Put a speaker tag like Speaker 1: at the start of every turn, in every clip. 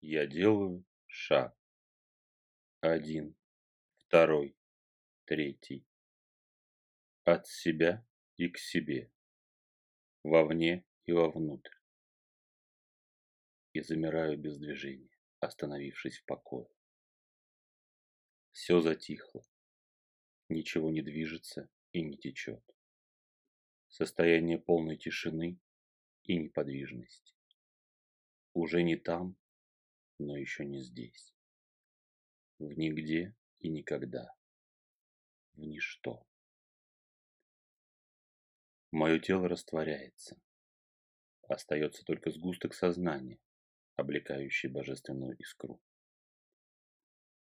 Speaker 1: Я делаю шаг. Один, второй, третий. От себя и к себе. Вовне и вовнутрь. И замираю без движения, остановившись в покое. Все затихло. Ничего не движется и не течет. Состояние полной тишины и неподвижности. Уже не там, но еще не здесь. В нигде и никогда. В ничто. Мое тело растворяется. Остается только сгусток сознания, облекающий божественную искру.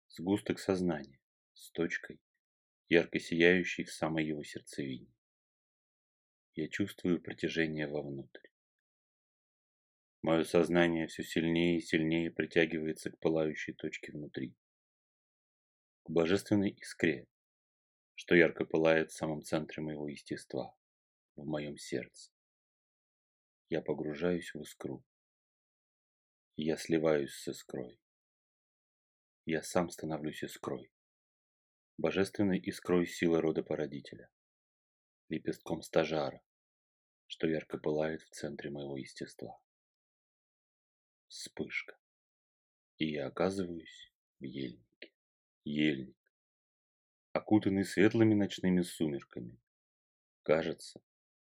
Speaker 1: Сгусток сознания с точкой, ярко сияющей в самой его сердцевине. Я чувствую протяжение вовнутрь. Мое сознание все сильнее и сильнее притягивается к пылающей точке внутри. К божественной искре, что ярко пылает в самом центре моего естества, в моем сердце. Я погружаюсь в искру. Я сливаюсь с искрой. Я сам становлюсь искрой. Божественной искрой силы рода породителя. Лепестком стажара, что ярко пылает в центре моего естества вспышка. И я оказываюсь в ельнике. Ельник, окутанный светлыми ночными сумерками. Кажется,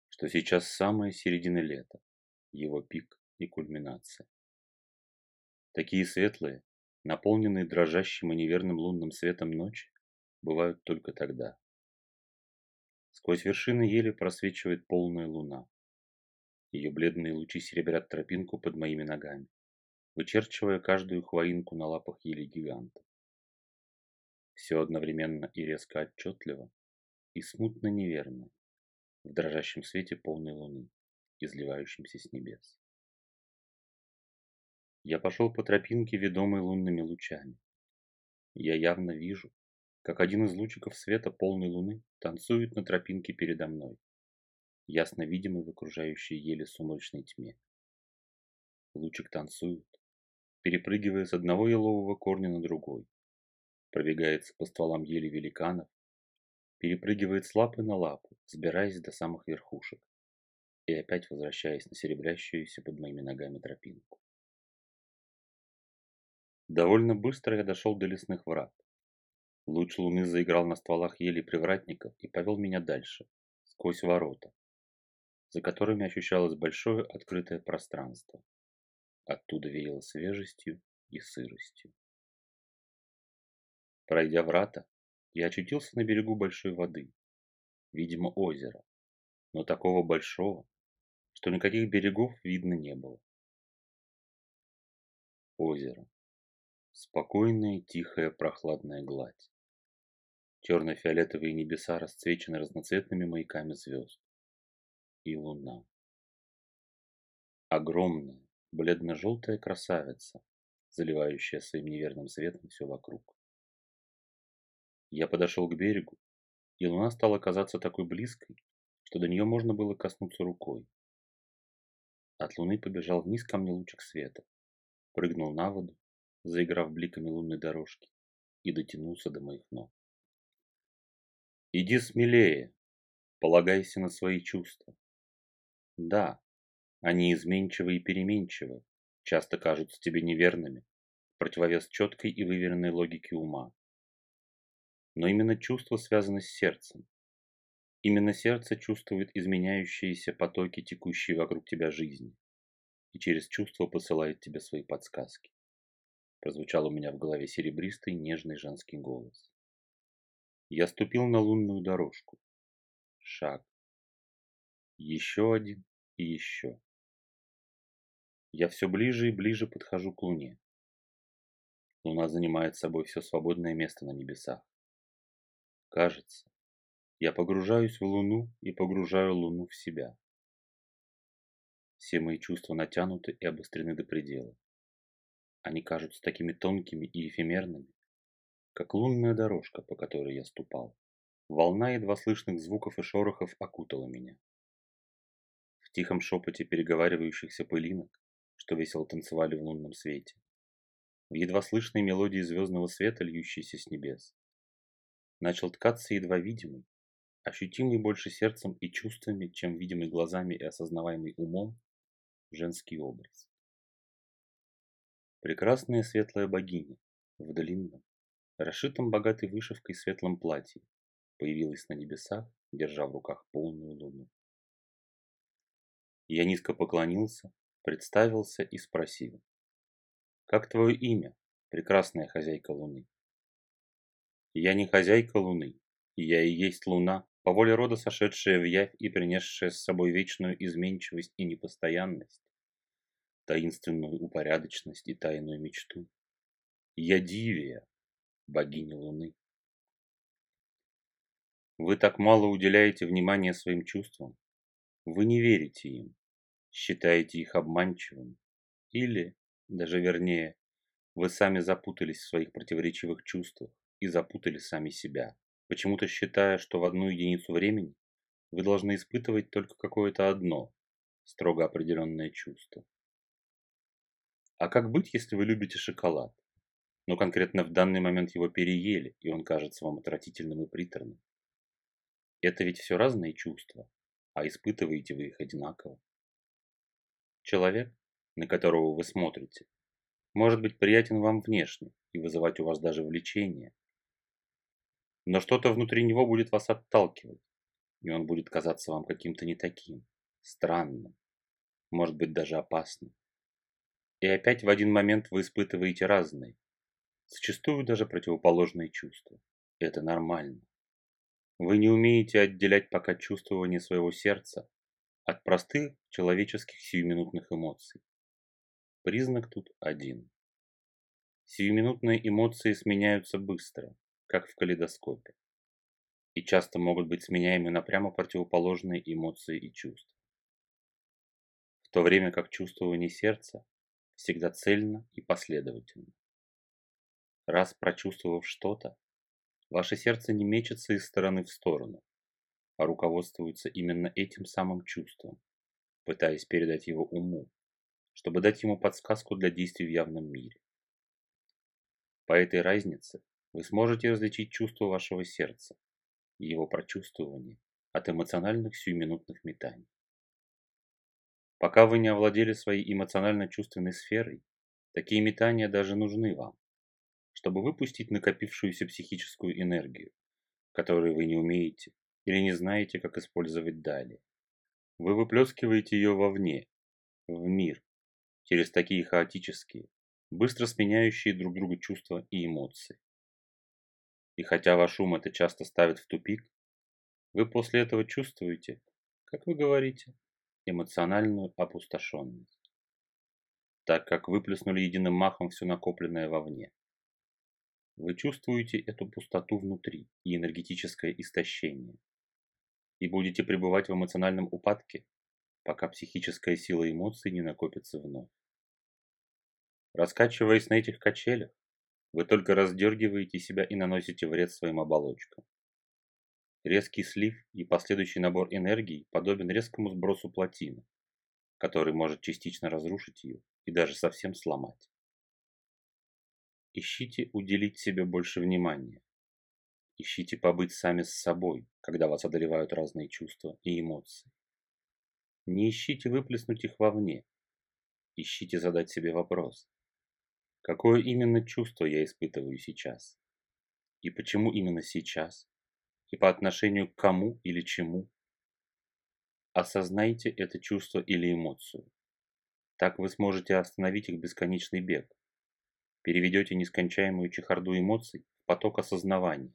Speaker 1: что сейчас самая середина лета, его пик и кульминация. Такие светлые, наполненные дрожащим и неверным лунным светом ночи, бывают только тогда. Сквозь вершины ели просвечивает полная луна. Ее бледные лучи серебрят тропинку под моими ногами вычерчивая каждую хвоинку на лапах ели гиганта. Все одновременно и резко отчетливо, и смутно неверно, в дрожащем свете полной луны, изливающемся с небес. Я пошел по тропинке, ведомой лунными лучами. Я явно вижу, как один из лучиков света полной луны танцует на тропинке передо мной, ясно видимый в окружающей еле сумрачной тьме. Лучик танцует, перепрыгивая с одного елового корня на другой. Пробегается по стволам ели великанов, перепрыгивает с лапы на лапу, сбираясь до самых верхушек и опять возвращаясь на серебрящуюся под моими ногами тропинку. Довольно быстро я дошел до лесных врат. Луч луны заиграл на стволах ели привратников и повел меня дальше, сквозь ворота, за которыми ощущалось большое открытое пространство. Оттуда веяло свежестью и сыростью. Пройдя врата, я очутился на берегу большой воды, видимо озера, но такого большого, что никаких берегов видно не было. Озеро. Спокойная, тихая, прохладная гладь. Черно-фиолетовые небеса расцвечены разноцветными маяками звезд. И луна. Огромная, бледно-желтая красавица, заливающая своим неверным светом все вокруг. Я подошел к берегу, и луна стала казаться такой близкой, что до нее можно было коснуться рукой. От луны побежал вниз ко мне лучик света, прыгнул на воду, заиграв бликами лунной дорожки, и дотянулся до моих ног. Иди смелее, полагайся на свои чувства. Да, они изменчивы и переменчивы, часто кажутся тебе неверными, противовес четкой и выверенной логике ума. Но именно чувство связано с сердцем. Именно сердце чувствует изменяющиеся потоки, текущие вокруг тебя жизни, и через чувство посылает тебе свои подсказки. Прозвучал у меня в голове серебристый, нежный женский голос. Я ступил на лунную дорожку. Шаг. Еще один и еще. Я все ближе и ближе подхожу к Луне. Луна занимает собой все свободное место на небесах. Кажется, я погружаюсь в Луну и погружаю Луну в себя. Все мои чувства натянуты и обострены до предела. Они кажутся такими тонкими и эфемерными, как лунная дорожка, по которой я ступал. Волна едва слышных звуков и шорохов окутала меня. В тихом шепоте переговаривающихся пылинок что весело танцевали в лунном свете. в едва слышной мелодии звездного света, льющейся с небес, начал ткаться едва видимый, ощутимый больше сердцем и чувствами, чем видимый глазами и осознаваемый умом, женский образ. Прекрасная светлая богиня в длинном, расшитом богатой вышивкой светлом платье появилась на небесах, держа в руках полную луну. Я низко поклонился, представился и спросил. «Как твое имя, прекрасная хозяйка луны?» «Я не хозяйка луны, я и есть луна, по воле рода сошедшая в явь и принесшая с собой вечную изменчивость и непостоянность, таинственную упорядоченность и тайную мечту. Я Дивия, богиня Луны. Вы так мало уделяете внимания своим чувствам. Вы не верите им, считаете их обманчивыми. Или, даже вернее, вы сами запутались в своих противоречивых чувствах и запутали сами себя почему-то считая, что в одну единицу времени вы должны испытывать только какое-то одно, строго определенное чувство. А как быть, если вы любите шоколад, но конкретно в данный момент его переели, и он кажется вам отвратительным и приторным? Это ведь все разные чувства, а испытываете вы их одинаково. Человек, на которого вы смотрите, может быть приятен вам внешне и вызывать у вас даже влечение, но что-то внутри него будет вас отталкивать, и он будет казаться вам каким-то не таким, странным, может быть даже опасным. И опять в один момент вы испытываете разные, зачастую даже противоположные чувства. Это нормально. Вы не умеете отделять пока чувствование своего сердца от простых человеческих сиюминутных эмоций. Признак тут один. Сиюминутные эмоции сменяются быстро, как в калейдоскопе, и часто могут быть сменяемы на прямо противоположные эмоции и чувства. В то время как чувствование сердца всегда цельно и последовательно. Раз прочувствовав что-то, ваше сердце не мечется из стороны в сторону, руководствуется именно этим самым чувством, пытаясь передать его уму, чтобы дать ему подсказку для действий в явном мире. По этой разнице вы сможете различить чувство вашего сердца и его прочувствование от эмоциональных сиюминутных метаний. Пока вы не овладели своей эмоционально-чувственной сферой, такие метания даже нужны вам, чтобы выпустить накопившуюся психическую энергию, которую вы не умеете или не знаете, как использовать далее. Вы выплескиваете ее вовне, в мир, через такие хаотические, быстро сменяющие друг друга чувства и эмоции. И хотя ваш ум это часто ставит в тупик, вы после этого чувствуете, как вы говорите, эмоциональную опустошенность, так как выплеснули единым махом все накопленное вовне. Вы чувствуете эту пустоту внутри и энергетическое истощение, и будете пребывать в эмоциональном упадке, пока психическая сила эмоций не накопится вновь. Раскачиваясь на этих качелях, вы только раздергиваете себя и наносите вред своим оболочкам. Резкий слив и последующий набор энергии подобен резкому сбросу плотины, который может частично разрушить ее и даже совсем сломать. Ищите уделить себе больше внимания. Ищите побыть сами с собой, когда вас одолевают разные чувства и эмоции. Не ищите выплеснуть их вовне. Ищите задать себе вопрос, Какое именно чувство я испытываю сейчас? И почему именно сейчас? И по отношению к кому или чему? Осознайте это чувство или эмоцию. Так вы сможете остановить их бесконечный бег. Переведете нескончаемую чехарду эмоций в поток осознавания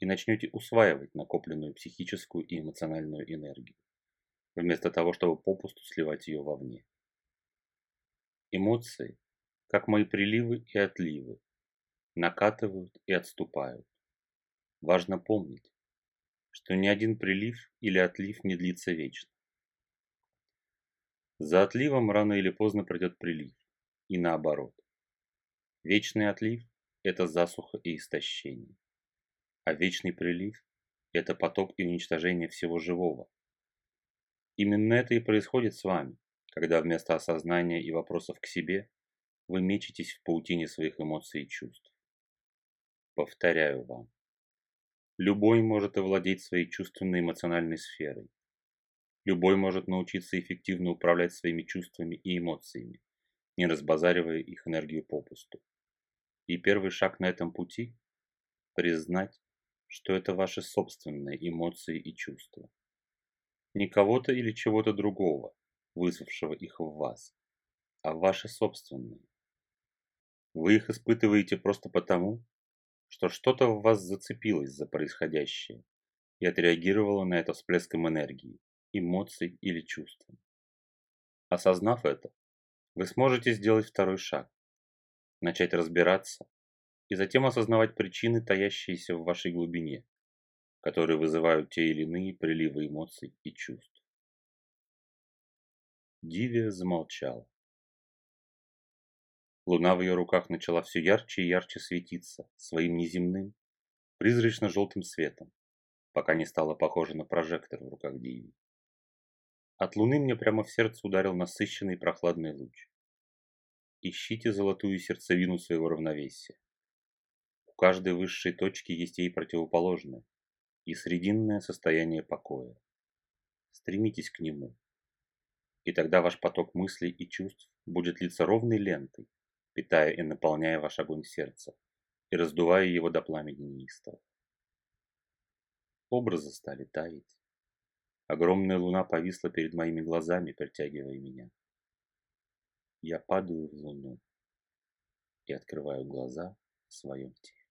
Speaker 1: и начнете усваивать накопленную психическую и эмоциональную энергию, вместо того, чтобы попусту сливать ее вовне. Эмоции как мои приливы и отливы, накатывают и отступают. Важно помнить, что ни один прилив или отлив не длится вечно. За отливом рано или поздно придет прилив, и наоборот. Вечный отлив – это засуха и истощение, а вечный прилив – это потоп и уничтожение всего живого. Именно это и происходит с вами, когда вместо осознания и вопросов к себе вы мечетесь в паутине своих эмоций и чувств. Повторяю вам, любой может овладеть своей чувственной эмоциональной сферой. Любой может научиться эффективно управлять своими чувствами и эмоциями, не разбазаривая их энергию попусту. И первый шаг на этом пути – признать, что это ваши собственные эмоции и чувства. Не кого-то или чего-то другого, вызвавшего их в вас, а ваши собственные. Вы их испытываете просто потому, что что-то в вас зацепилось за происходящее и отреагировало на это всплеском энергии, эмоций или чувств. Осознав это, вы сможете сделать второй шаг, начать разбираться и затем осознавать причины, таящиеся в вашей глубине, которые вызывают те или иные приливы эмоций и чувств. Дивия замолчала. Луна в ее руках начала все ярче и ярче светиться своим неземным, призрачно-желтым светом, пока не стала похожа на прожектор в руках Диви. От луны мне прямо в сердце ударил насыщенный прохладный луч. Ищите золотую сердцевину своего равновесия. Каждой высшей точки есть ей противоположное и срединное состояние покоя. Стремитесь к нему, и тогда ваш поток мыслей и чувств будет литься ровной лентой, питая и наполняя ваш огонь сердца и раздувая его до пламени неистого. Образы стали таять. Огромная луна повисла перед моими глазами, притягивая меня. Я падаю в луну и открываю глаза в своем теле.